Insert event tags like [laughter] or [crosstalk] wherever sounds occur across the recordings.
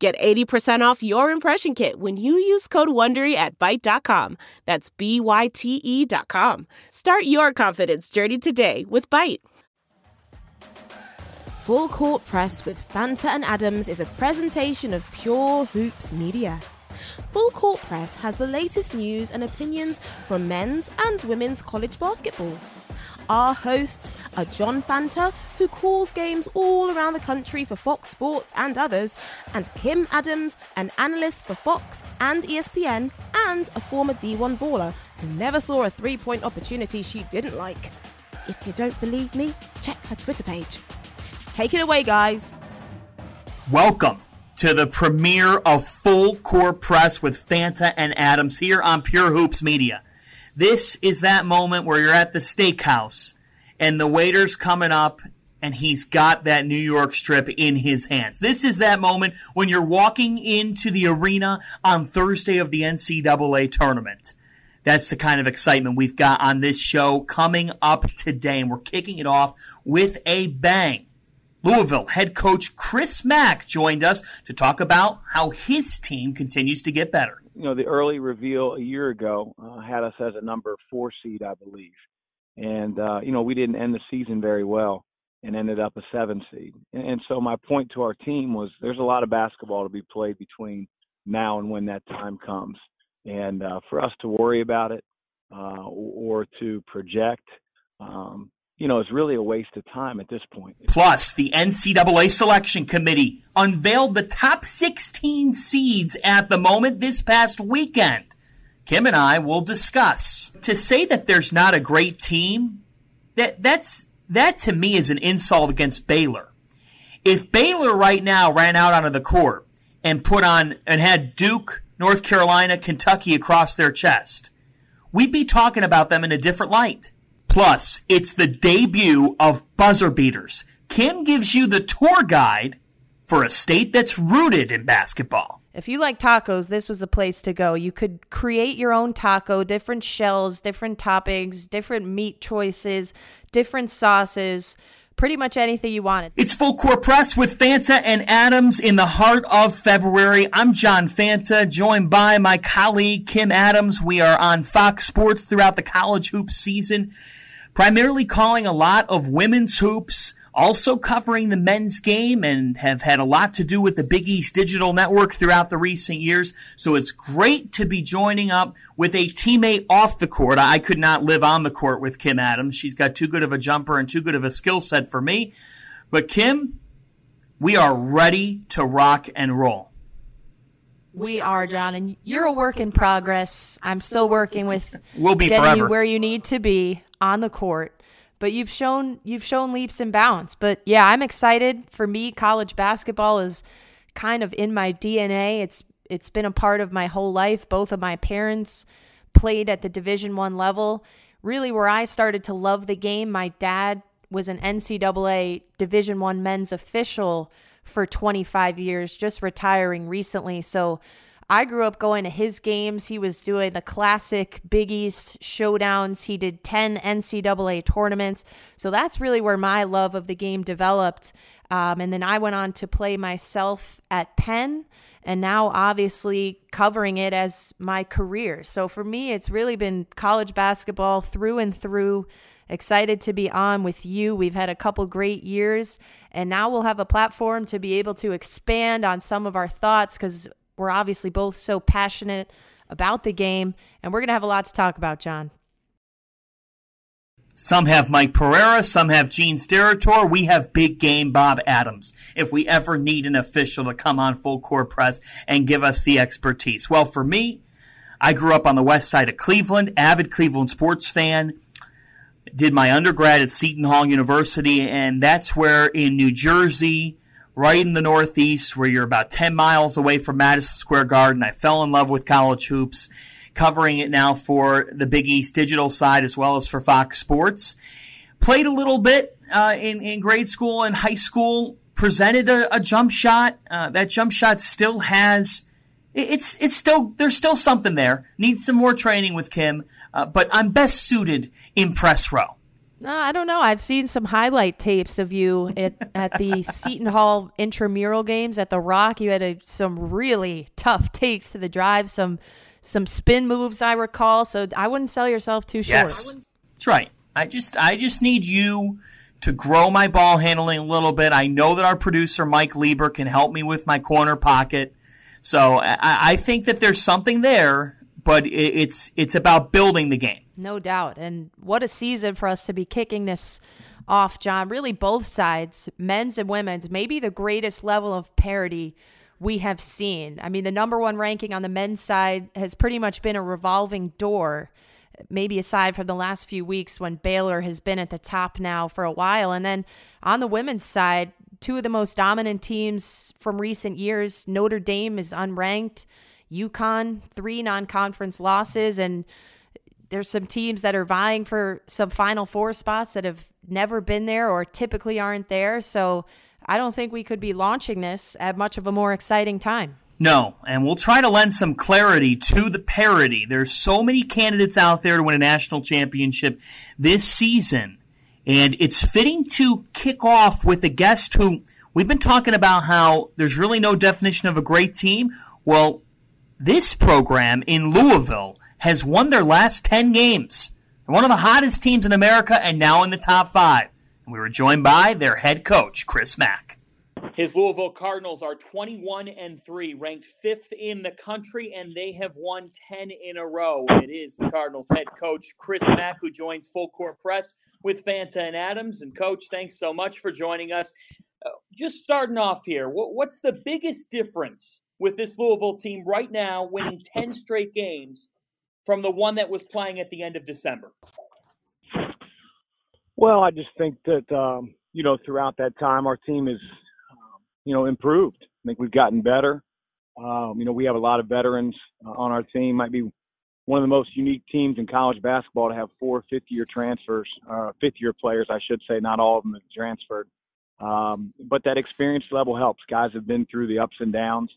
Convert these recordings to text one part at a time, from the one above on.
Get 80% off your impression kit when you use code WONDERY at Byte.com. That's B-Y-T-E dot com. Start your confidence journey today with Byte. Full Court Press with Fanta and Adams is a presentation of Pure Hoops Media. Full Court Press has the latest news and opinions from men's and women's college basketball. Our hosts are John Fanta, who calls games all around the country for Fox Sports and others, and Kim Adams, an analyst for Fox and ESPN, and a former D1 baller who never saw a three point opportunity she didn't like. If you don't believe me, check her Twitter page. Take it away, guys. Welcome to the premiere of Full Court Press with Fanta and Adams here on Pure Hoops Media. This is that moment where you're at the steakhouse and the waiter's coming up and he's got that New York strip in his hands. This is that moment when you're walking into the arena on Thursday of the NCAA tournament. That's the kind of excitement we've got on this show coming up today, and we're kicking it off with a bang. Louisville head coach Chris Mack joined us to talk about how his team continues to get better. You know, the early reveal a year ago uh, had us as a number four seed, I believe. And, uh, you know, we didn't end the season very well and ended up a seven seed. And, and so my point to our team was there's a lot of basketball to be played between now and when that time comes. And uh, for us to worry about it uh, or to project, um, you know, is really a waste of time at this point. Plus, the NCAA selection committee unveiled the top 16 seeds at the moment this past weekend. Kim and I will discuss. To say that there's not a great team, that that's that to me is an insult against Baylor. If Baylor right now ran out onto the court and put on and had Duke, North Carolina, Kentucky across their chest, we'd be talking about them in a different light. Plus, it's the debut of Buzzer Beaters. Kim gives you the tour guide for a state that's rooted in basketball. If you like tacos, this was a place to go. You could create your own taco, different shells, different toppings, different meat choices, different sauces pretty much anything you wanted. It's Full Court Press with Fanta and Adams in the heart of February. I'm John Fanta, joined by my colleague Kim Adams. We are on Fox Sports throughout the college hoop season primarily calling a lot of women's hoops, also covering the men's game and have had a lot to do with the Big East Digital Network throughout the recent years. So it's great to be joining up with a teammate off the court. I could not live on the court with Kim Adams. She's got too good of a jumper and too good of a skill set for me. But Kim, we are ready to rock and roll. We are, John, and you're a work in progress. I'm still working with we'll be getting forever. you where you need to be on the court. But you've shown you've shown leaps and bounds. But yeah, I'm excited. For me, college basketball is kind of in my DNA. It's it's been a part of my whole life. Both of my parents played at the Division One level. Really, where I started to love the game. My dad was an NCAA Division One men's official for 25 years, just retiring recently. So I grew up going to his games. He was doing the classic Big East showdowns. He did 10 NCAA tournaments. So that's really where my love of the game developed. Um, and then I went on to play myself at Penn and now obviously covering it as my career. So for me, it's really been college basketball through and through. Excited to be on with you. We've had a couple great years, and now we'll have a platform to be able to expand on some of our thoughts because we're obviously both so passionate about the game, and we're going to have a lot to talk about, John. Some have Mike Pereira, some have Gene Steratore. We have big game Bob Adams. If we ever need an official to come on full court press and give us the expertise. Well, for me, I grew up on the west side of Cleveland, avid Cleveland sports fan did my undergrad at Seton Hall University, and that's where in New Jersey, right in the Northeast where you're about 10 miles away from Madison Square Garden. I fell in love with college hoops, covering it now for the Big East digital side as well as for Fox Sports. Played a little bit uh, in, in grade school and high school, presented a, a jump shot. Uh, that jump shot still has. It's it's still there's still something there. Needs some more training with Kim, uh, but I'm best suited in press row. No, I don't know. I've seen some highlight tapes of you at, at the [laughs] Seton Hall intramural games at the Rock. You had a, some really tough takes to the drive, some some spin moves I recall. So I wouldn't sell yourself too short. Yes, that's right. I just I just need you to grow my ball handling a little bit. I know that our producer Mike Lieber can help me with my corner pocket. So I, I think that there's something there, but it, it's it's about building the game. No doubt. And what a season for us to be kicking this off, John. Really, both sides, men's and women's, maybe the greatest level of parity we have seen. I mean, the number one ranking on the men's side has pretty much been a revolving door, maybe aside from the last few weeks when Baylor has been at the top now for a while. And then on the women's side, two of the most dominant teams from recent years, Notre Dame is unranked. UConn, three non conference losses, and there's some teams that are vying for some Final Four spots that have never been there or typically aren't there. So I don't think we could be launching this at much of a more exciting time. No, and we'll try to lend some clarity to the parity. There's so many candidates out there to win a national championship this season, and it's fitting to kick off with a guest who we've been talking about how there's really no definition of a great team. Well, this program in Louisville has won their last 10 games. They're one of the hottest teams in America and now in the top five. And we were joined by their head coach, Chris Mack. His Louisville Cardinals are 21 and 3, ranked 5th in the country, and they have won 10 in a row. It is the Cardinals head coach, Chris Mack, who joins Full Court Press with Fanta and Adams. And, coach, thanks so much for joining us. Uh, just starting off here, what's the biggest difference with this Louisville team right now, winning 10 straight games from the one that was playing at the end of December? Well, I just think that um, you know throughout that time our team is um, you know improved. I think we've gotten better. Um, you know we have a lot of veterans uh, on our team. Might be one of the most unique teams in college basketball to have four fifth-year transfers, uh, fifth-year players, I should say. Not all of them have transferred, um, but that experience level helps. Guys have been through the ups and downs,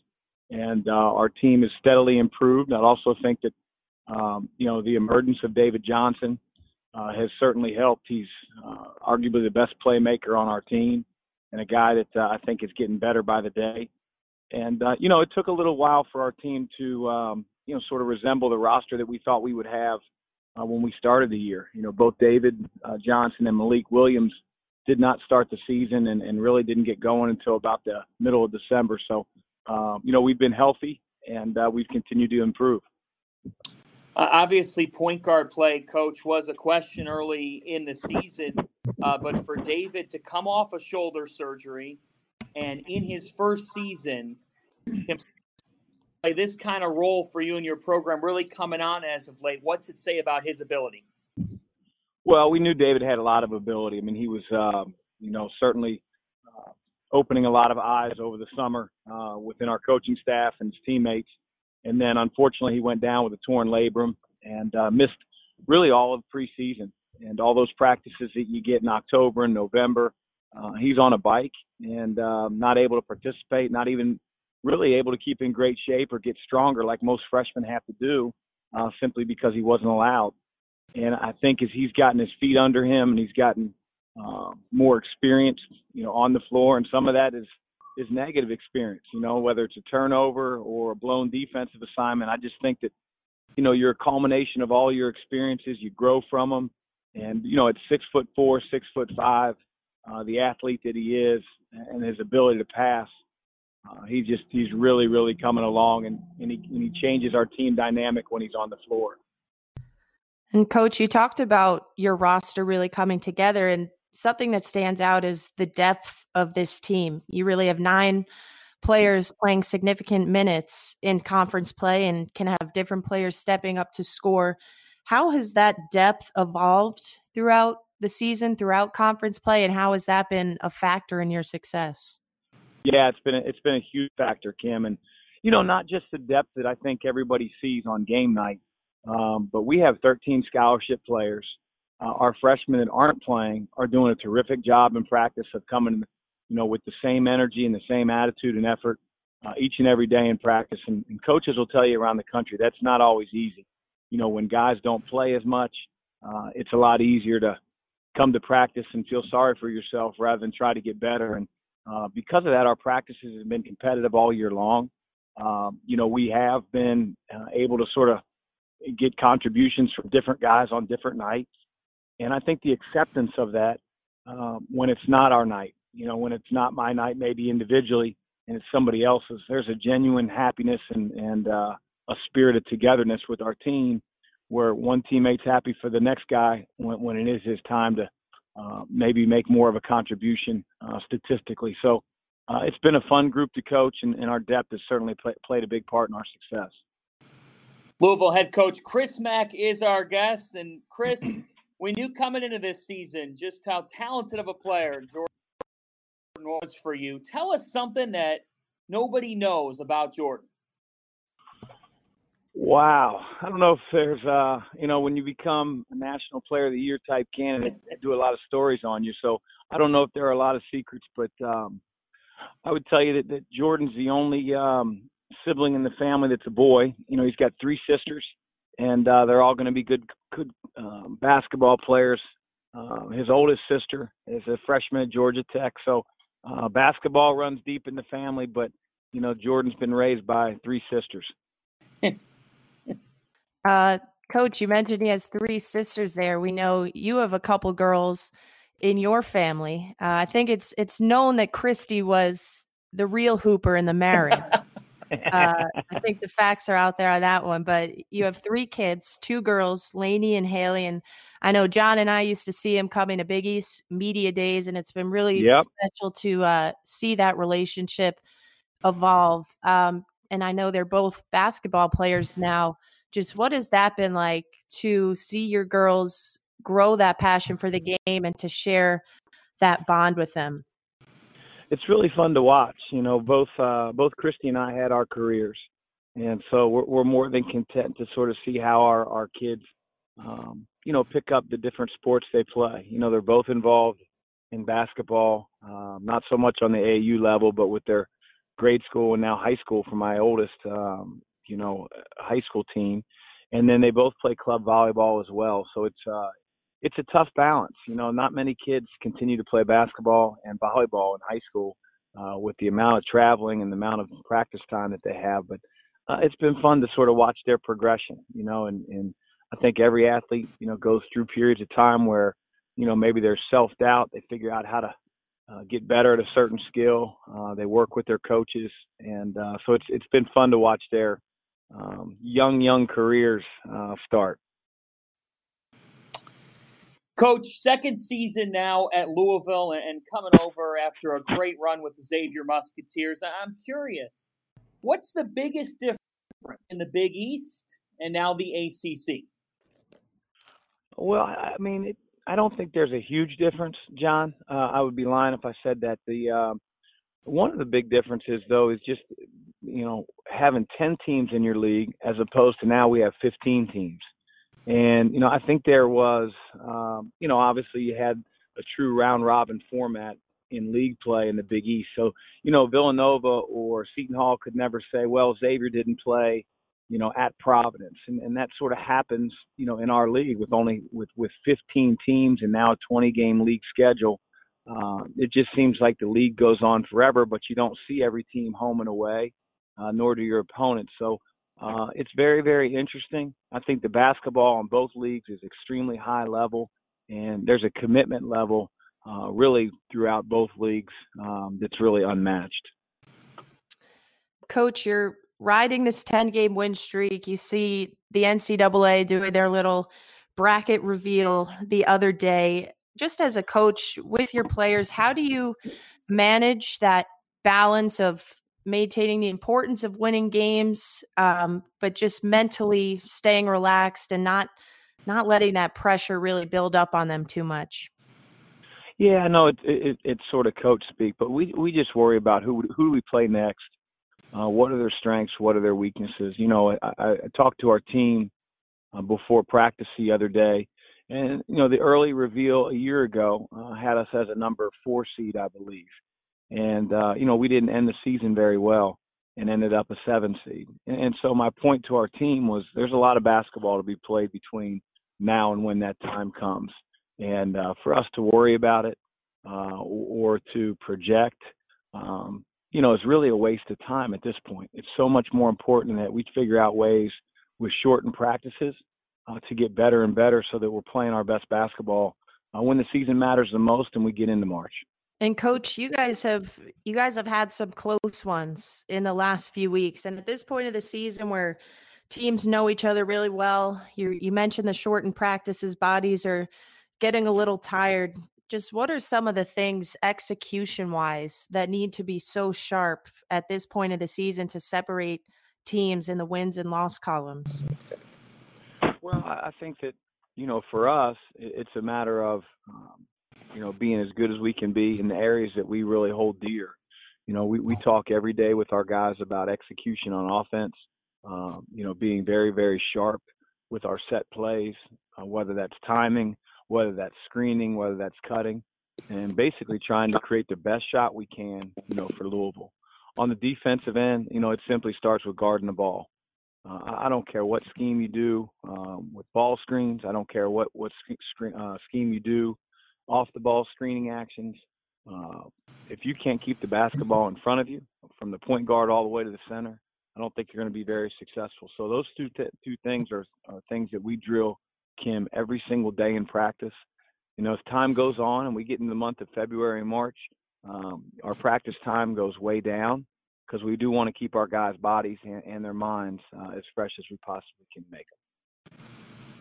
and uh, our team has steadily improved. I also think that um, you know, the emergence of David Johnson uh, has certainly helped. He's uh, arguably the best playmaker on our team and a guy that uh, I think is getting better by the day. And, uh, you know, it took a little while for our team to, um, you know, sort of resemble the roster that we thought we would have uh, when we started the year. You know, both David uh, Johnson and Malik Williams did not start the season and, and really didn't get going until about the middle of December. So, um, you know, we've been healthy and uh, we've continued to improve. Uh, obviously, point guard play, coach, was a question early in the season. Uh, but for David to come off a shoulder surgery and in his first season, play this kind of role for you and your program, really coming on as of late, what's it say about his ability? Well, we knew David had a lot of ability. I mean, he was, uh, you know, certainly uh, opening a lot of eyes over the summer uh, within our coaching staff and his teammates and then unfortunately he went down with a torn labrum and uh, missed really all of preseason and all those practices that you get in October and November. Uh, he's on a bike and um, not able to participate, not even really able to keep in great shape or get stronger like most freshmen have to do, uh, simply because he wasn't allowed. And I think as he's gotten his feet under him and he's gotten uh, more experience, you know, on the floor, and some of that is is negative experience, you know, whether it's a turnover or a blown defensive assignment. I just think that, you know, you're a culmination of all your experiences. You grow from them. And, you know, at six foot four, six foot five, uh, the athlete that he is and his ability to pass, uh, he just, he's really, really coming along and, and, he, and he changes our team dynamic when he's on the floor. And coach, you talked about your roster really coming together and something that stands out is the depth of this team. You really have nine players playing significant minutes in conference play and can have different players stepping up to score. How has that depth evolved throughout the season, throughout conference play, and how has that been a factor in your success? Yeah, it's been a, it's been a huge factor, Kim, and you know not just the depth that I think everybody sees on game night, um, but we have 13 scholarship players. Uh, our freshmen that aren't playing are doing a terrific job in practice of coming, you know, with the same energy and the same attitude and effort uh, each and every day in practice. And, and coaches will tell you around the country that's not always easy. You know, when guys don't play as much, uh, it's a lot easier to come to practice and feel sorry for yourself rather than try to get better. And uh, because of that, our practices have been competitive all year long. Um, you know, we have been uh, able to sort of get contributions from different guys on different nights. And I think the acceptance of that uh, when it's not our night, you know, when it's not my night, maybe individually, and it's somebody else's, there's a genuine happiness and, and uh, a spirit of togetherness with our team where one teammate's happy for the next guy when, when it is his time to uh, maybe make more of a contribution uh, statistically. So uh, it's been a fun group to coach, and, and our depth has certainly play, played a big part in our success. Louisville head coach Chris Mack is our guest. And Chris, [clears throat] we knew coming into this season just how talented of a player Jordan was for you. Tell us something that nobody knows about Jordan. Wow. I don't know if there's uh you know, when you become a national player of the year type candidate, they do a lot of stories on you. So I don't know if there are a lot of secrets, but um I would tell you that, that Jordan's the only um sibling in the family that's a boy. You know, he's got three sisters and uh they're all gonna be good good um basketball players. Uh, his oldest sister is a freshman at Georgia Tech, so uh basketball runs deep in the family, but you know, Jordan's been raised by three sisters. [laughs] Uh, Coach, you mentioned he has three sisters there. We know you have a couple girls in your family. Uh, I think it's it's known that Christi was the real hooper in the marriage. [laughs] uh, I think the facts are out there on that one. But you have three kids, two girls, Lainey and Haley. And I know John and I used to see him coming to Big East Media Days, and it's been really yep. special to uh, see that relationship evolve. Um, and I know they're both basketball players now just what has that been like to see your girls grow that passion for the game and to share that bond with them? It's really fun to watch. You know, both uh, both Christi and I had our careers, and so we're, we're more than content to sort of see how our our kids, um, you know, pick up the different sports they play. You know, they're both involved in basketball, um, not so much on the AAU level, but with their grade school and now high school for my oldest. Um, you know high school team, and then they both play club volleyball as well. So it's uh, it's a tough balance. You know, not many kids continue to play basketball and volleyball in high school uh, with the amount of traveling and the amount of practice time that they have. But uh, it's been fun to sort of watch their progression. You know, and and I think every athlete you know goes through periods of time where you know maybe there's self doubt. They figure out how to uh, get better at a certain skill. Uh, they work with their coaches, and uh, so it's it's been fun to watch their um, young, young careers uh, start. Coach, second season now at Louisville and coming over after a great run with the Xavier Musketeers. I'm curious, what's the biggest difference in the Big East and now the ACC? Well, I mean, it, I don't think there's a huge difference, John. Uh, I would be lying if I said that. The uh, one of the big differences, though, is just you know having 10 teams in your league as opposed to now we have 15 teams. And you know, I think there was, um, you know, obviously you had a true round robin format in league play in the Big East. So you know, Villanova or Seton Hall could never say, well, Xavier didn't play, you know, at Providence, and and that sort of happens, you know, in our league with only with with 15 teams and now a 20 game league schedule. Uh, it just seems like the league goes on forever, but you don't see every team home and away, uh, nor do your opponents. So uh, it's very, very interesting. I think the basketball on both leagues is extremely high level, and there's a commitment level uh, really throughout both leagues um, that's really unmatched. Coach, you're riding this 10 game win streak. You see the NCAA doing their little bracket reveal the other day just as a coach with your players, how do you manage that balance of maintaining the importance of winning games, um, but just mentally staying relaxed and not not letting that pressure really build up on them too much? Yeah, no, it, it, it's sort of coach speak, but we we just worry about who who do we play next. Uh, what are their strengths? What are their weaknesses? You know, I, I talked to our team uh, before practice the other day, and you know, the early reveal a year ago uh, had us as a number four seed, I believe, and uh, you know, we didn't end the season very well and ended up a seven seed. And, and so my point to our team was, there's a lot of basketball to be played between now and when that time comes and uh, for us to worry about it uh, or to project, um, you know, is really a waste of time at this point. It's so much more important that we figure out ways with shortened practices uh, to get better and better so that we're playing our best basketball uh, when the season matters the most and we get into March. And coach, you guys have you guys have had some close ones in the last few weeks. And at this point of the season where teams know each other really well, you you mentioned the shortened practices, bodies are getting a little tired, just what are some of the things execution wise that need to be so sharp at this point of the season to separate teams in the wins and loss columns? Well, I think that, you know, for us, it's a matter of, um, you know, being as good as we can be in the areas that we really hold dear. You know, we, we talk every day with our guys about execution on offense, um, you know, being very, very sharp with our set plays, uh, whether that's timing, whether that's screening, whether that's cutting, and basically trying to create the best shot we can, you know, for Louisville. On the defensive end, you know, it simply starts with guarding the ball. Uh, I don't care what scheme you do um, with ball screens. I don't care what what screen, uh, scheme you do off the ball screening actions. Uh, if you can't keep the basketball in front of you, from the point guard all the way to the center, I don't think you're going to be very successful. So those two t- two things are, are things that we drill Kim every single day in practice. You know, as time goes on and we get in the month of February and March, um, our practice time goes way down because we do want to keep our guys' bodies and, and their minds uh, as fresh as we possibly can make them.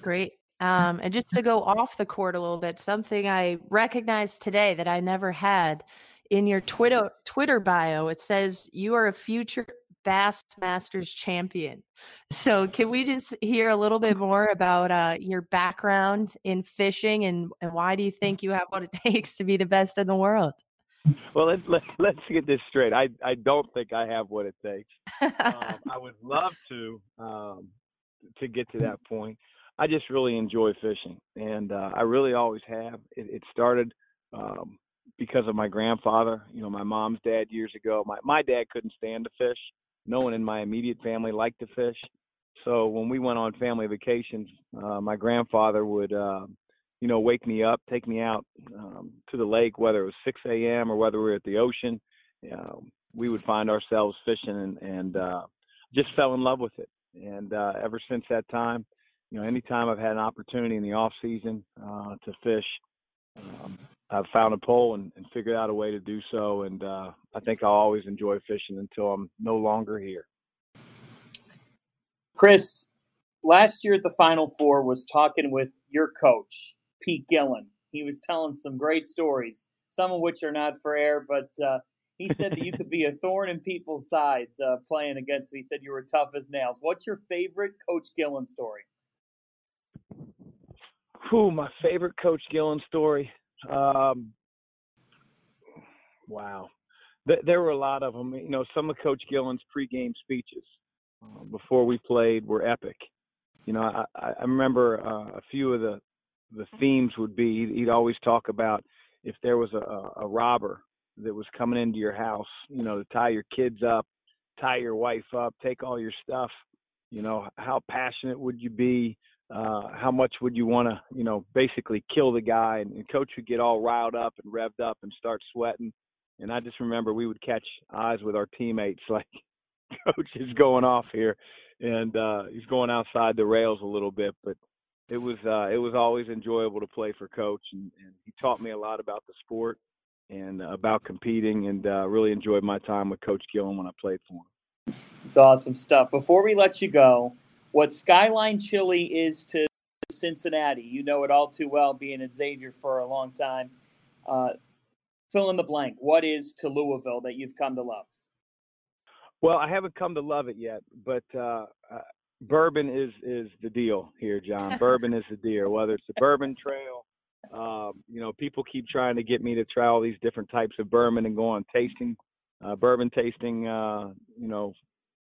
Great. Um, and just to go off the court a little bit, something I recognized today that I never had in your Twitter Twitter bio, it says you are a future Bassmasters champion. [laughs] So, can we just hear a little bit more about uh, your background in fishing and, and why do you think you have what it [laughs] takes to be the best in the world? Well, let, let, let's get this straight. I, I don't think I have what it takes. um, I would love to um, to get to that point. I just really enjoy fishing, and uh, I really always have. It, it started um, because of my grandfather. You know, my mom's dad years ago. My my dad couldn't stand to fish, no one in my immediate family liked to fish. So when we went on family vacations, uh, my grandfather would, uh, you know, wake me up, take me out um, to the lake, whether it was 6 a.m. or whether we were at the ocean. Uh, we would find ourselves fishing and, and uh, just fell in love with it. And uh, ever since that time, you know, anytime I've had an opportunity in the off season uh, to fish, um, I've found a pole and, and figured out a way to do so. And uh, I think I'll always enjoy fishing until I'm no longer here. Chris, last year at the Final Four was talking with your coach, Pete Gillen. He was telling some great stories, some of which are not for air, but uh, he said that you could be a thorn in people's sides uh, playing against him. He said you were tough as nails. What's your favorite Coach Gillen story? Who my favorite Coach Gillen story? Um, wow, Th- there were a lot of them. You know, some of Coach Gillen's pregame speeches uh, before we played were epic. You know, I, I remember uh, a few of the the themes would be he'd always talk about if there was a, a robber that was coming into your house, you know, to tie your kids up, tie your wife up, take all your stuff. You know, how passionate would you be? Uh, how much would you want to, you know, basically kill the guy? And, and coach would get all riled up and revved up and start sweating. And I just remember we would catch eyes with our teammates [laughs] like, coach is going off here, and uh, he's going outside the rails a little bit. But it was uh, it was always enjoyable to play for coach, and, and he taught me a lot about the sport and uh, about competing, and uh, really enjoyed my time with Coach Gillen when I played for him. It's awesome stuff. Before we let you go, what Skyline Chili is to Cincinnati. You know it all too well, being at Xavier for a long time. Uh, fill in the blank. What is to Louisville that you've come to love? Well, I haven't come to love it yet, but uh, uh, bourbon is is the deal here, John. [laughs] bourbon is the deal. Whether it's the Bourbon Trail, Um, you know, people keep trying to get me to try all these different types of bourbon and go on tasting, uh, bourbon tasting, uh, you know,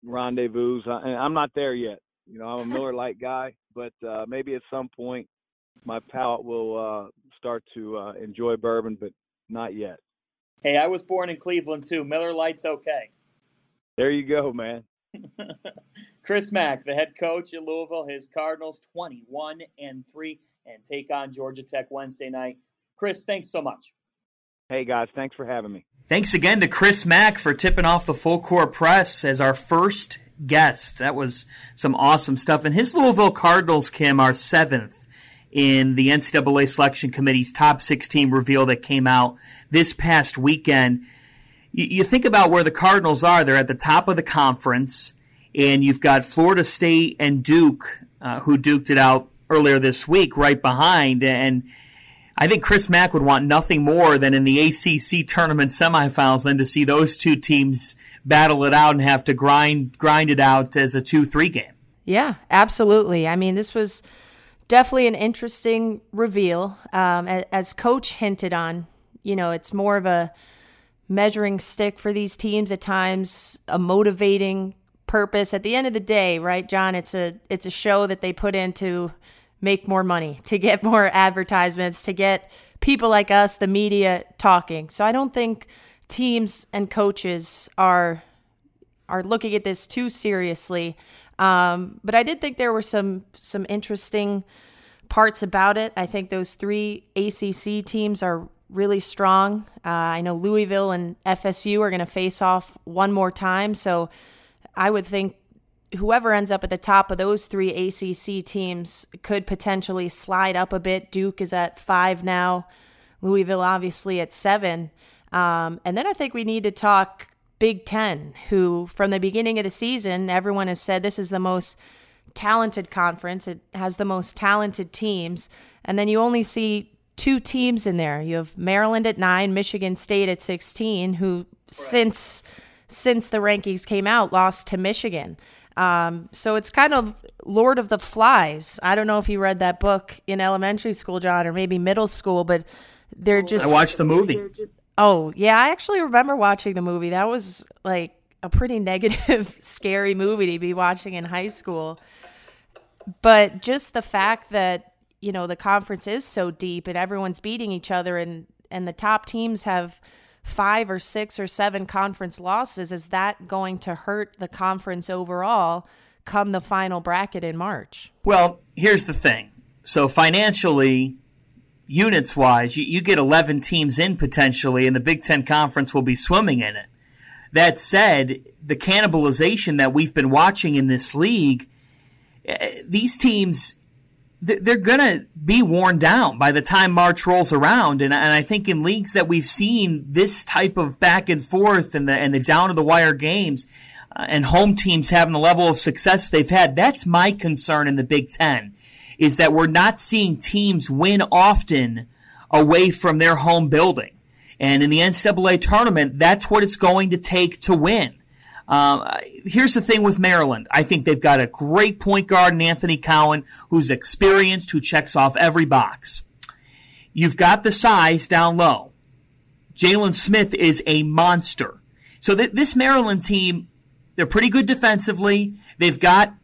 rendezvous. I, I'm not there yet. You know, I'm a Miller Lite guy, but uh, maybe at some point my palate will uh, start to uh, enjoy bourbon, but not yet. Hey, I was born in Cleveland too. Miller Lite's okay. There you go, man. [laughs] Chris Mack, the head coach at Louisville, his Cardinals 21 and 3 and take on Georgia Tech Wednesday night. Chris, thanks so much. Hey guys, thanks for having me. Thanks again to Chris Mack for tipping off the full court press as our first guest. That was some awesome stuff. And his Louisville Cardinals, Kim, are seventh in the NCAA Selection Committee's top 16 reveal that came out this past weekend. You, you think about where the Cardinals are. They're at the top of the conference, and you've got Florida State and Duke, uh, who duked it out earlier this week, right behind. And I think Chris Mack would want nothing more than in the ACC tournament semifinals than to see those two teams battle it out and have to grind grind it out as a two three game. Yeah, absolutely. I mean, this was definitely an interesting reveal. Um, as Coach hinted on, you know, it's more of a measuring stick for these teams at times, a motivating purpose. At the end of the day, right, John? It's a it's a show that they put into make more money, to get [laughs] more advertisements, to get people like us, the media, talking. So I don't think teams and coaches are are looking at this too seriously. Um, but I did think there were some some interesting parts about it. I think those three ACC teams are really strong. Uh, I know Louisville and FSU are going to face off one more time, so I would think whoever ends up at the top of those three ACC teams could potentially slide up a bit. Duke is at five now, Louisville obviously at seven. Um, and then I think we need to talk Big Ten, who from the beginning of the season, everyone has said this is the most talented conference. It has the most talented teams. And then you only see two teams in there. You have Maryland at nine, Michigan State at 16, who right. since since the rankings came out lost to Michigan. Um, so it's kind of Lord of the Flies. I don't know if you read that book in elementary school, John, or maybe middle school, but they're just. I watched the movie. Oh, yeah. I actually remember watching the movie. That was like a pretty [laughs] negative, scary movie to be watching in high school. But just the fact that, you know, the conference is so deep and everyone's beating each other and, and the top teams have five or six or seven conference losses, is that going to hurt the conference overall come the final bracket in March? Well, here's the thing. So financially, units wise, you, you get 11 teams in potentially, and the Big Ten Conference will be swimming in it. That said, the cannibalization that we've been watching in this league, eh, these teams, they're going to be worn down by the time March rolls around. And, and I think in leagues that we've seen this type of back and forth and the, and the down to the wire games, uh, and home teams having the level of success they've had, that's my concern in the Big Ten is that we're not seeing teams win often away from their home building. And in the NCAA tournament, that's what it's going to take to win. Um, here's the thing with Maryland. I think they've got a great point guard in Anthony Cowan who's experienced, who checks off every box. You've got the size down low. Jalen Smith is a monster. So th- this Maryland team, they're pretty good defensively. They've got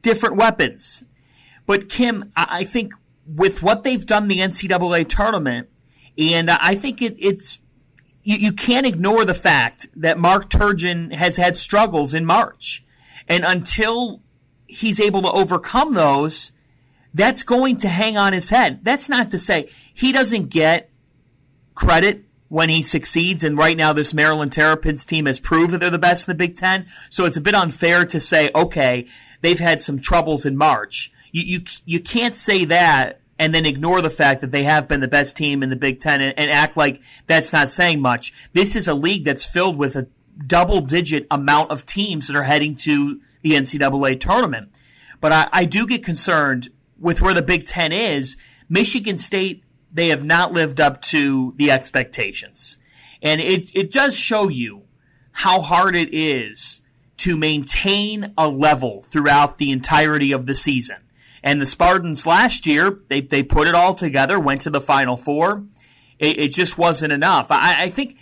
different weapons. But Kim, I think with what they've done the NCAA tournament, and I think it, it's you, you can't ignore the fact that Mark Turgeon has had struggles in March, and until he's able to overcome those, that's going to hang on his head. That's not to say he doesn't get credit when he succeeds. And right now, this Maryland Terrapins team has proved that they're the best in the Big Ten. So it's a bit unfair to say, okay, they've had some troubles in March you, you you can't say that and then ignore the fact that they have been the best team in the Big Ten and, and act like that's not saying much. This is a league that's filled with a double digit amount of teams that are heading to the NCAA tournament. But I, I do get concerned with where the Big Ten is. Michigan State, they have not lived up to the expectations. And it, it does show you how hard it is to maintain a level throughout the entirety of the season. And the Spartans last year, they, they put it all together, went to the Final Four. It, it just wasn't enough. I, I, think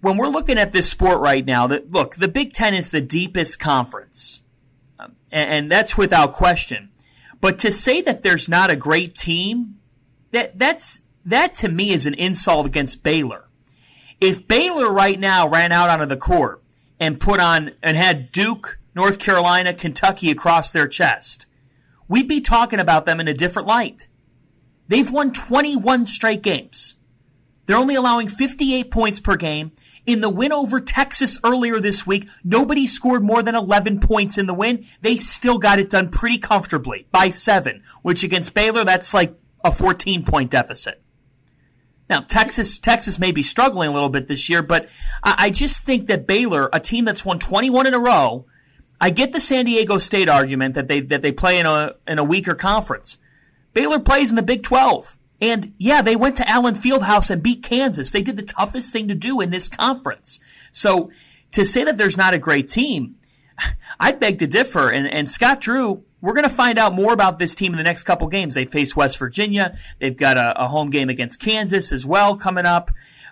when we're looking at this sport right now, that look, the Big Ten is the deepest conference, um, and, and that's without question. But to say that there's not a great team, that that's that to me is an insult against Baylor. If Baylor right now ran out onto the court and put on and had Duke, North Carolina, Kentucky across their chest, we'd be talking about them in a different light. They've won 21 straight games. They're only allowing 58 points per game. In the win over Texas earlier this week, nobody scored more than 11 points in the win. They still got it done pretty comfortably by seven, which against Baylor, that's like a 14 point deficit. Now, Texas, Texas may be struggling a little bit this year, but I, I just think that Baylor, a team that's won 21 in a row, I get the San Diego State argument that they that they play in a in a weaker conference. Baylor plays in the Big 12. And yeah, they went to Allen Fieldhouse and beat Kansas. They did the toughest thing to do in this conference. So to say that there's not a great team, [laughs] I'd beg to differ. And, and Scott Drew, we're going to find out more about this team in the next couple games. They face West Virginia. They've got a, a home game against Kansas as well coming up.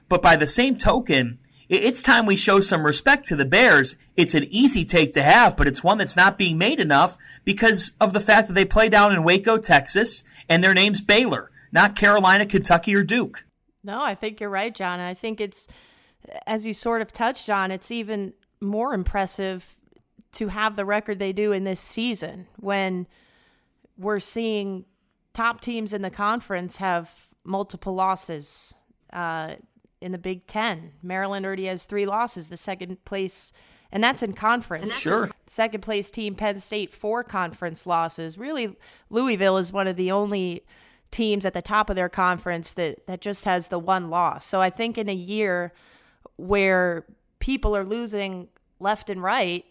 But by the same token, it's time we show some respect to the Bears. It's an easy take to have, but it's one that's not being made enough because of the fact that they play down in Waco, Texas, and their name's Baylor not Carolina, Kentucky, or Duke. No, I think you're right, John. I think it's, as you sort of touched on, it's even more impressive to have the record they do in this season when we're seeing top teams in the conference have multiple losses. Uh, in the Big Ten, Maryland already has three losses. The second place, and that's in conference. Sure. Second place team, Penn State, four conference losses. Really, Louisville is one of the only teams at the top of their conference that that just has the one loss. So I think in a year where people are losing left and right,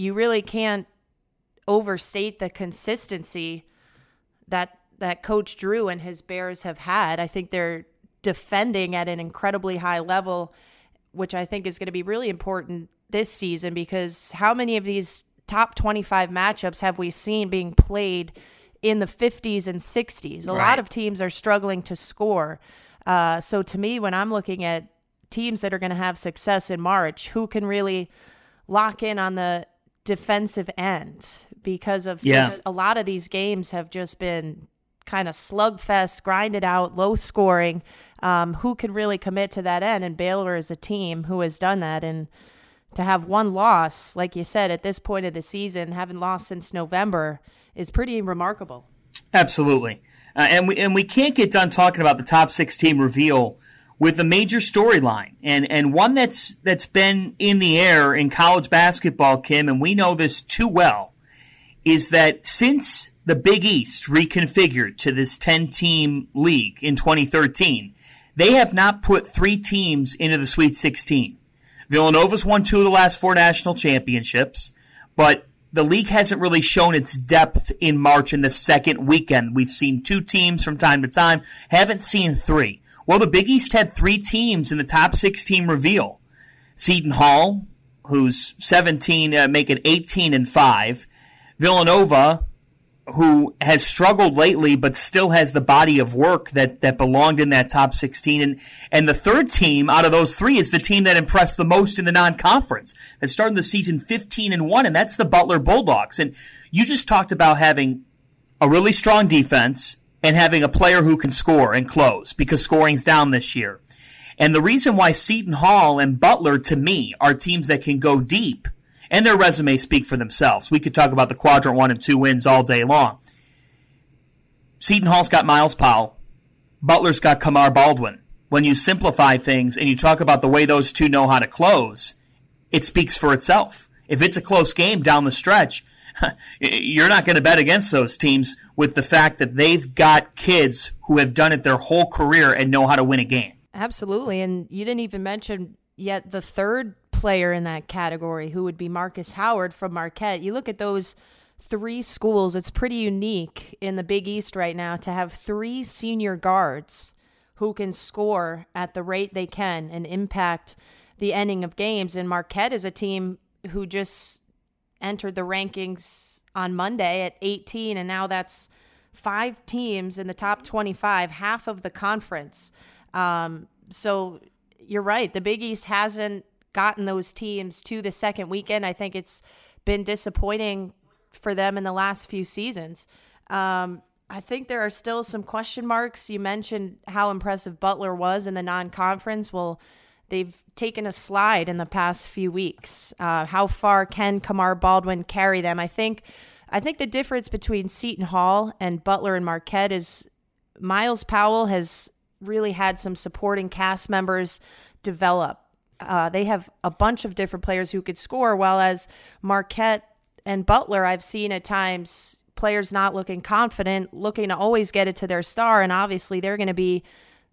you really can't overstate the consistency that that coach Drew and his Bears have had. I think they're defending at an incredibly high level, which I think is going to be really important this season because how many of these top 25 matchups have we seen being played in the 50s and 60s. A right. lot of teams are struggling to score. Uh, so to me, when I'm looking at teams that are going to have success in March, who can really lock in on the defensive end? Because of yeah. this, a lot of these games have just been kind of slugfest, grinded out, low scoring. Um, who can really commit to that end? And Baylor is a team who has done that. And to have one loss, like you said, at this point of the season, haven't lost since November is pretty remarkable. Absolutely. Uh, and we and we can't get done talking about the top six team reveal with a major storyline and and one that's that's been in the air in college basketball, Kim, and we know this too well, is that since the Big East reconfigured to this ten team league in 2013, they have not put three teams into the Sweet 16. Villanova's won two of the last four national championships, but the league hasn't really shown its depth in March in the second weekend. We've seen two teams from time to time, haven't seen three. Well, the Big East had three teams in the top 16 reveal. Seton Hall, who's 17, uh, making 18 and 5. Villanova, who has struggled lately, but still has the body of work that, that belonged in that top 16. And, and the third team out of those three is the team that impressed the most in the non-conference that started the season 15 and 1, and that's the Butler Bulldogs. And you just talked about having a really strong defense and having a player who can score and close because scoring's down this year. And the reason why Seton Hall and Butler, to me, are teams that can go deep – and their resumes speak for themselves. We could talk about the quadrant one and two wins all day long. Seton Hall's got Myles Powell. Butler's got Kamar Baldwin. When you simplify things and you talk about the way those two know how to close, it speaks for itself. If it's a close game down the stretch, [laughs] you're not going to bet against those teams with the fact that they've got kids who have done it their whole career and know how to win a game. Absolutely. And you didn't even mention yet the third player in that category, who would be Marcus Howard from Marquette. You look at those three schools, it's pretty unique in the Big East right now to have three senior guards who can score at the rate they can and impact the ending of games. And Marquette is a team who just entered the rankings on Monday at 18, and now that's five teams in the top 25, half of the conference. Um, so you're right. The Big East hasn't gotten those teams to the second weekend. I think it's been disappointing for them in the last few seasons. Um, I think there are still some question marks. You mentioned how impressive Butler was in the non conference. Well, they've taken a slide in the past few weeks. Uh, how far can Kamar Baldwin carry them? I think. I think the difference between Seton Hall and Butler and Marquette is Myles Powell has really had some supporting cast members develop. Uh, they have a bunch of different players who could score, while as Marquette and Butler, I've seen at times players not looking confident, looking to always get it to their star. And obviously, they're going to be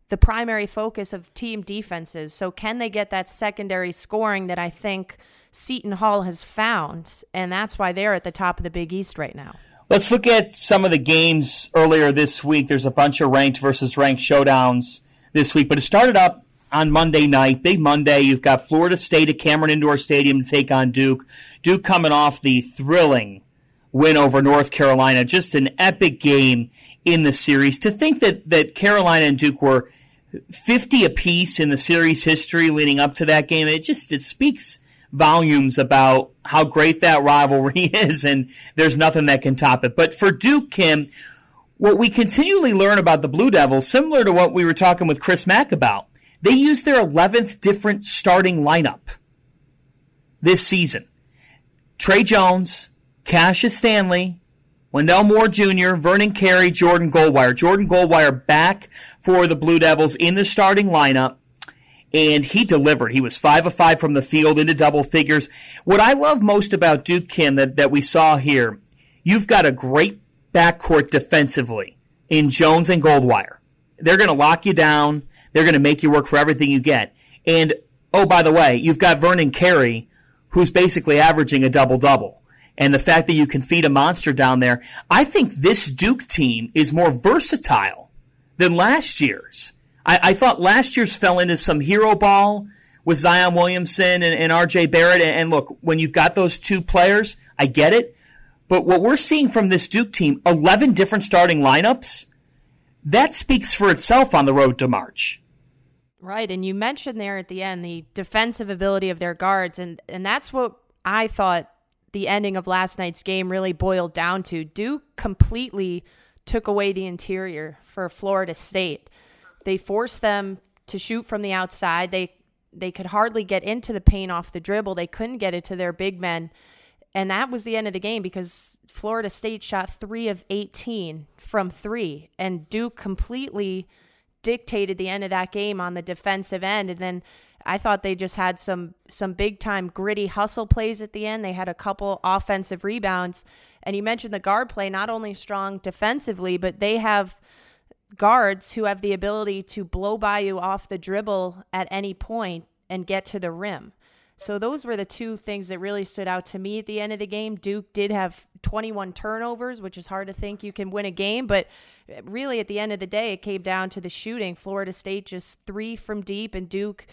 the primary focus of team defenses. So, can they get that secondary scoring that I think Seton Hall has found? And that's why they're at the top of the Big East right now. Let's look at some of the games earlier this week. There's a bunch of ranked versus ranked showdowns this week, but it started up on Monday night, big Monday. You've got Florida State at Cameron Indoor Stadium to take on Duke. Duke coming off the thrilling win over North Carolina, just an epic game in the series. To think that that Carolina and Duke were 50 apiece in the series history leading up to that game, it just it speaks volumes about how great that rivalry [laughs] is, and there's nothing that can top it. But for Duke, Kim, what we continually learn about the Blue Devils, similar to what we were talking with Chris Mack about, they use their 11th different starting lineup this season. Tre Jones, Cassius Stanley, Wendell Moore Jr., Vernon Carey, Jordan Goldwire. Jordan Goldwire back for the Blue Devils in the starting lineup and he delivered. He was five of five from the field into double figures. What I love most about Duke Kim that, that we saw here, you've got a great backcourt defensively in Jones and Goldwire. They're going to lock you down. They're going to make you work for everything you get. And oh, by the way, you've got Vernon Carey, who's basically averaging a double double. And the fact that you can feed a monster down there, I think this Duke team is more versatile than last year's. I, I thought last year's fell into some hero ball with Zion Williamson and, and RJ Barrett. And, and look, when you've got those two players, I get it. But what we're seeing from this Duke team, 11 different starting lineups, that speaks for itself on the road to March. Right, and you mentioned there at the end the defensive ability of their guards, and and that's what I thought the ending of last night's game really boiled down to. Duke completely took away the interior for Florida State. They forced them to shoot from the outside. They they could hardly get into the paint off the dribble. They couldn't get it to their big men. And that was the end of the game because Florida State shot 3 of 18 from 3 and Duke completely dictated the end of that game on the defensive end and then I thought they just had some some big time gritty hustle plays at the end. They had a couple offensive rebounds. And you mentioned the guard play, not only strong defensively, but they have guards who have the ability to blow by you off the dribble at any point and get to the rim. So those were the two things that really stood out to me at the end of the game. Duke did have 21 turnovers, which is hard to think you can win a game, but really at the end of the day it came down to the shooting. Florida State just 3 from deep and Duke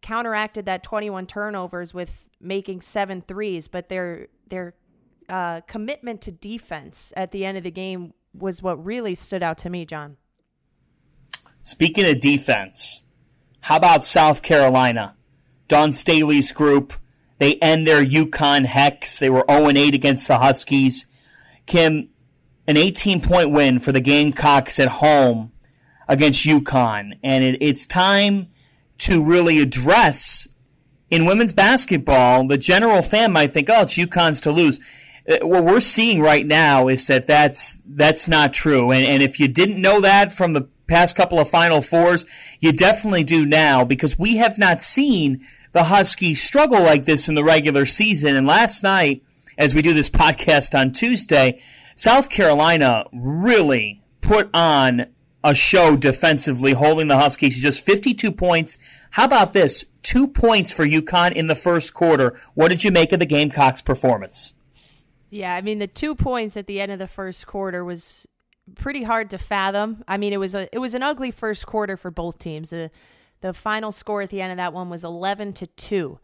counteracted that 21 turnovers with making seven threes, but their their uh, commitment to defense at the end of the game was what really stood out to me, John. Speaking of defense, how about South Carolina? Dawn Staley's group, they end their UConn hex. They were 0 8 against the Huskies. Kim, an 18 point win for the Gamecocks at home against UConn. And it, it's time to really address in women's basketball, the general fan might think, oh, it's UConn's to lose. Uh, what we're seeing right now is that that's that's not true. And, and if you didn't know that from the past couple of Final Fours, you definitely do now because we have not seen the Huskies struggle like this in the regular season. And last night, as we do this [laughs] podcast on Tuesday, South Carolina really put on a show defensively, holding the Huskies to just 52 points. How about this? Two points for UConn in the first quarter. What did you make of the Gamecocks' performance? Yeah, I mean the two points at the end of the first quarter was pretty hard to fathom. I mean it was a it was an ugly first quarter for both teams. The the final score at the end of that one was 11 to 2.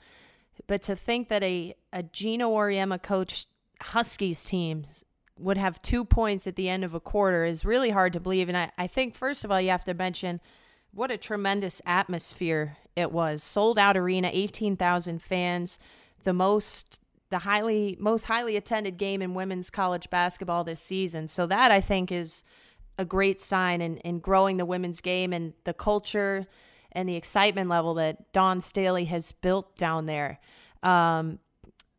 But to think that a a Geno Auriemma coach Huskies teams would have two points at the end of a quarter is really hard to believe. And I, I think, first of all, you have to mention what a tremendous atmosphere it was. Sold out arena, 18,000 fans, the most the highly most highly attended game in women's college basketball this season. So that I think is a great sign in, in growing the women's game and the culture and the excitement level that Dawn Staley has built down there. Um,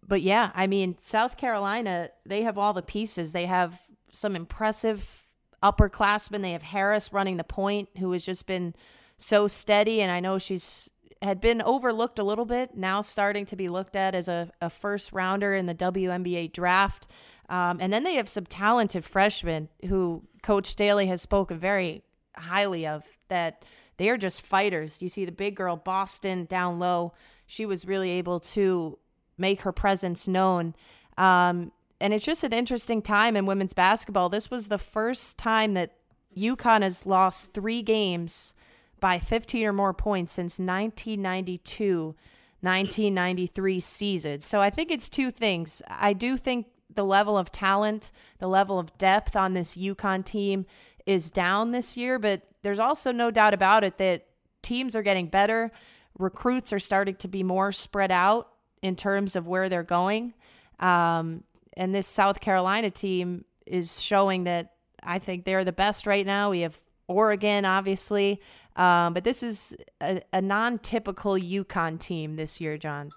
but yeah, I mean, South Carolina, they have all the pieces. They have some impressive upperclassmen. They have Harris running the point, who has just been so steady. And I know she's had been overlooked a little bit, now starting to be looked at as a, a first rounder in the WNBA draft. Um, and then they have some talented freshmen who Coach Staley has spoken very highly of that they are just fighters. You see the big girl, Boston, down low. She was really able to make her presence known. Um, and it's just an interesting time in women's basketball. This was the first time that UConn has lost three games by 15 or more points since 1992 1993 season. So I think it's two things. I do think the level of talent, the level of depth on this UConn team is down this year, but there's also no doubt about it that teams are getting better. Recruits are starting to be more spread out in terms of where they're going. Um, and this South Carolina team is showing that I think they're the best right now. We have Oregon, obviously, um, but this is a, a non typical UConn team this year, John.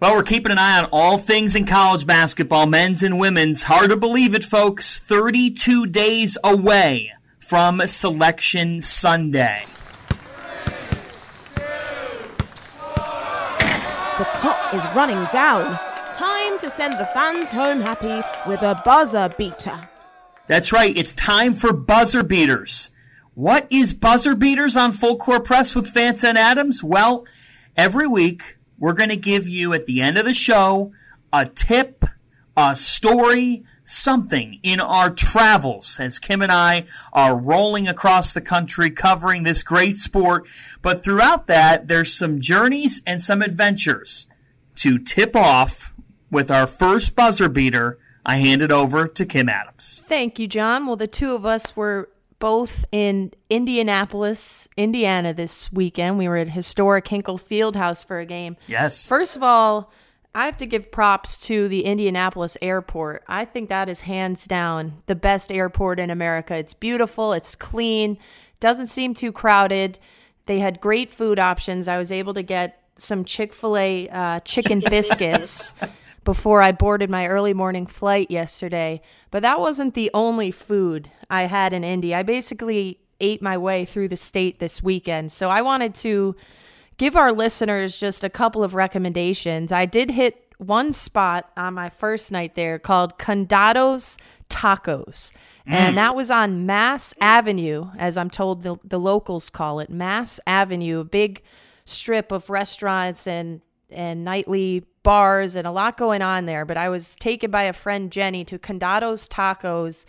Well, we're keeping an eye on all things in college basketball, men's and women's. Hard to believe it, folks. 32 days away from Selection Sunday. The clock is running down. Time to send the fans home happy with a buzzer beater. That's right, it's time for buzzer beaters. What is buzzer beaters on Full Court Press with Fanta and Adams? Well, every week we're going to give you at the end of the show a tip, a story, something in our travels as Kim and I are rolling across the country covering this great sport. But throughout that, there's some journeys and some adventures. To tip off with our first buzzer beater, I hand it over to Kim Adams. Thank you, John. Well, the two of us were both in Indianapolis, Indiana this weekend. We were at historic Hinkle Fieldhouse for a game. Yes. First of all, I have to give props to the Indianapolis airport. I think that is hands down the best airport in America. It's beautiful, it's clean, doesn't seem too crowded. They had great food options. I was able to get some Chick fil A uh, chicken biscuits [laughs] before I boarded my early morning flight yesterday. But that wasn't the only food I had in Indy. I basically ate my way through the state this weekend. So I wanted to give our listeners just a couple of recommendations. I did hit one spot on my first night there called Condados Tacos. And mm. that was on Mass Avenue, as I'm told the, the locals call it, Mass Avenue, a big strip of restaurants and and nightly bars and a lot going on there. But I was taken by a friend Jenny to Condados Tacos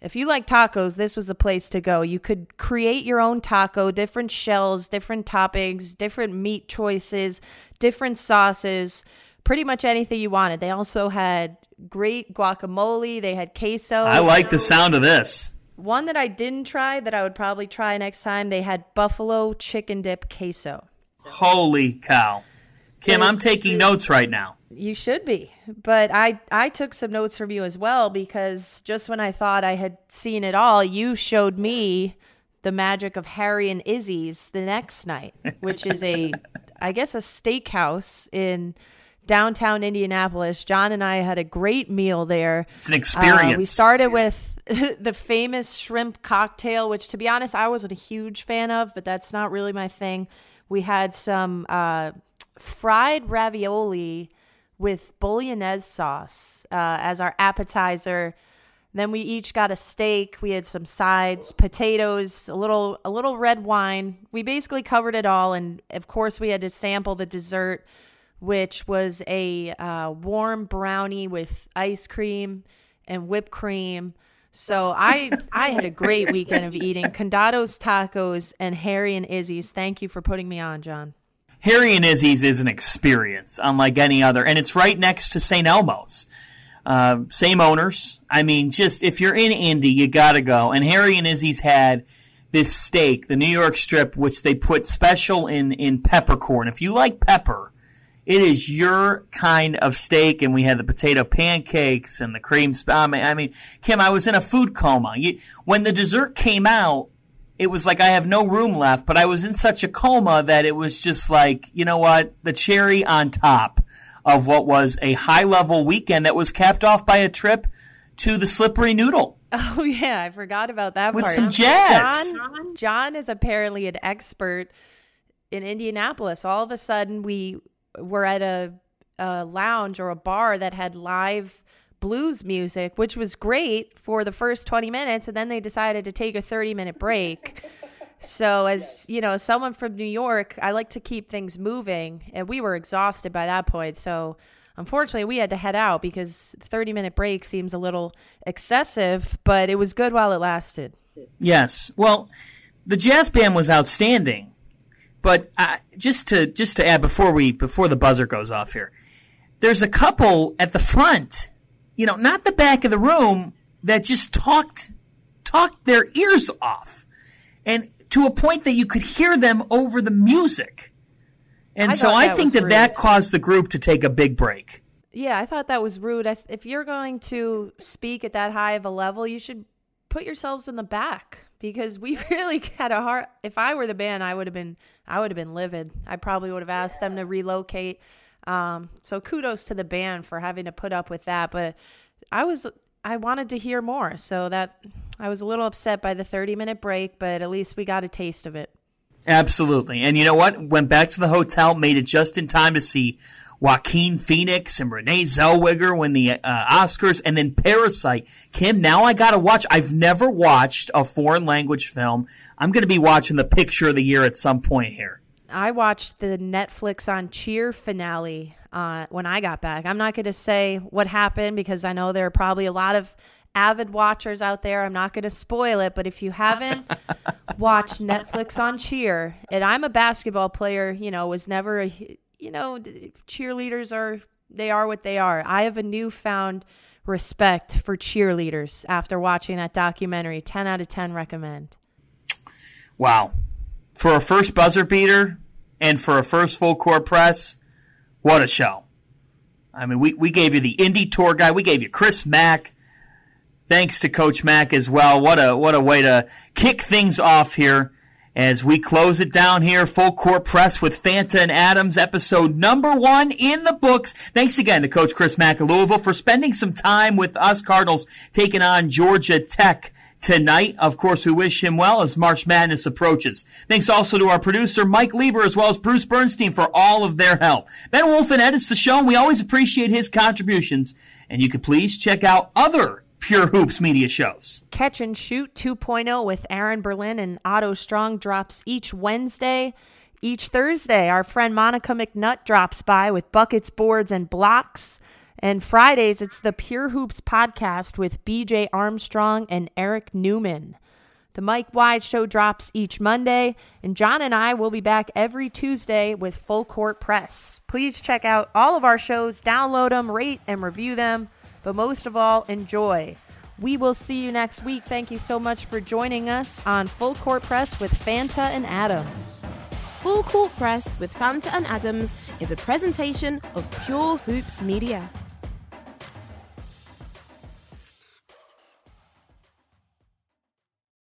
if you like tacos, this was a place to go. You could create your own taco, different shells, different toppings, different meat choices, different sauces, pretty much anything you wanted. They also had great guacamole, they had queso. I like the sound of this. One that I didn't try that I would probably try next time, they had buffalo chicken dip queso. Holy cow. Kim, I'm taking notes right now. You should be. But I I took some notes from you as well because just when I thought I had seen it all, you showed me the magic of Harry and Izzy's the next night, which is a [laughs] I guess a steakhouse in downtown Indianapolis. John and I had a great meal there. It's an experience. Uh, we started with [laughs] the famous shrimp cocktail, which to be honest, I wasn't a huge fan of, but that's not really my thing. We had some uh, fried ravioli with bolognese sauce uh, as our appetizer. Then we each got a steak. We had some sides, potatoes, a little a little red wine. We basically covered it all, and of course we had to sample the dessert, which was a uh, warm brownie with ice cream and whipped cream. So I I had a great weekend of eating condados tacos and Harry and Izzy's. Thank you for putting me on, John. Harry and Izzy's is an experience unlike any other, and it's right next to St. Elmo's. Uh, same owners. I mean, just if you're in Indy, you got to go. And Harry and Izzy's had this steak, the New York strip, which they put special in, in peppercorn. If you like pepper, it is your kind of steak. And we had the potato pancakes and the cream. Sp- I mean, Kim, I was in a food coma. You, when the dessert came out, it was like I have no room left, but I was in such a coma that it was just like, you know what, the cherry on top of what was a high level weekend that was capped off by a trip to the slippery noodle. [laughs] Oh yeah, I forgot about that With part. some jazz. John, John is apparently an expert in Indianapolis. All of a sudden, we were at a, a lounge or a bar that had live blues music, which was great for the first 20 minutes. And then they decided to take a 30 minute break. [laughs] so, as you know, someone from New York, I like to keep things moving. And we were exhausted by that point. So, unfortunately, we had to head out because 30 minute break seems a little excessive, but it was good while it lasted. Yes. Well, the jazz band was outstanding. But uh, just to just to add before we before the buzzer goes off here, there's a couple at the front you know, not the back of the room that just talked talked their ears off. And to a point that you could hear them over the music. And I so I think that rude. that caused the group to take a big break. Yeah, I thought that was rude. Th- if you're going to speak at that high of a level, you should put yourselves in the back because we [laughs] really had a hard. If I were the band, I would have been. I would have been livid. I probably would have asked them to relocate. Um, so kudos to the band for having to put up with that. But I was I wanted to hear more, so that I was a little upset by the 30 minute break, but at least we got a taste of it. Absolutely. And you know what? Went back to the hotel, made it just in time to see Joaquin Phoenix and Renee Zellweger win the uh, Oscars, and then Parasite. Kim, now I gotta watch. I've never watched a foreign language film. I'm gonna be watching the picture of the year at some point here. I watched the Netflix on Cheer finale uh, when I got back. I'm not going to say what happened because I know there are probably a lot of avid watchers out there. I'm not going to spoil it, but if you haven't [laughs] watched Netflix on Cheer, and I'm a basketball player, you know, was never a, you know, cheerleaders are, they are what they are. I have a newfound respect for cheerleaders after watching that documentary. 10 out of 10 recommend. Wow. For a first buzzer beater and for a first full court press, what a show. I mean, we, we gave you the Indy tour guy. We gave you Chris Mack. Thanks to Coach Mack as well. What a what a way to kick things off here as we close it down here. Full court press with Fanta and Adams, episode number one in the books. Thanks again to Coach Chris Mack of Louisville for spending some time with us Cardinals taking on Georgia Tech tonight. Of course, we wish him well as March Madness approaches. Thanks also to our producer, Mike Lieber, as well as Bruce Bernstein for all of their help. Ben Wolfen edits the show, and we always appreciate his contributions. And you can please check out other Pure Hoops media shows. Catch and Shoot 2.0 with Aaron Berlin and Otto Strong drops each Wednesday. Each Thursday, our friend Monica McNutt drops by with buckets, boards, and blocks. And Fridays, it's the Pure Hoops podcast with BJ Armstrong and Eric Newman. The Mike Wide Show drops each Monday, and John and I will be back every Tuesday with Full Court Press. Please check out all of our shows, download them, rate, and review them, but most of all, enjoy. We will see you next week. Thank you so much for joining us on Full Court Press with Fanta and Adams. Full Court Press with Fanta and Adams is a presentation of Pure Hoops Media.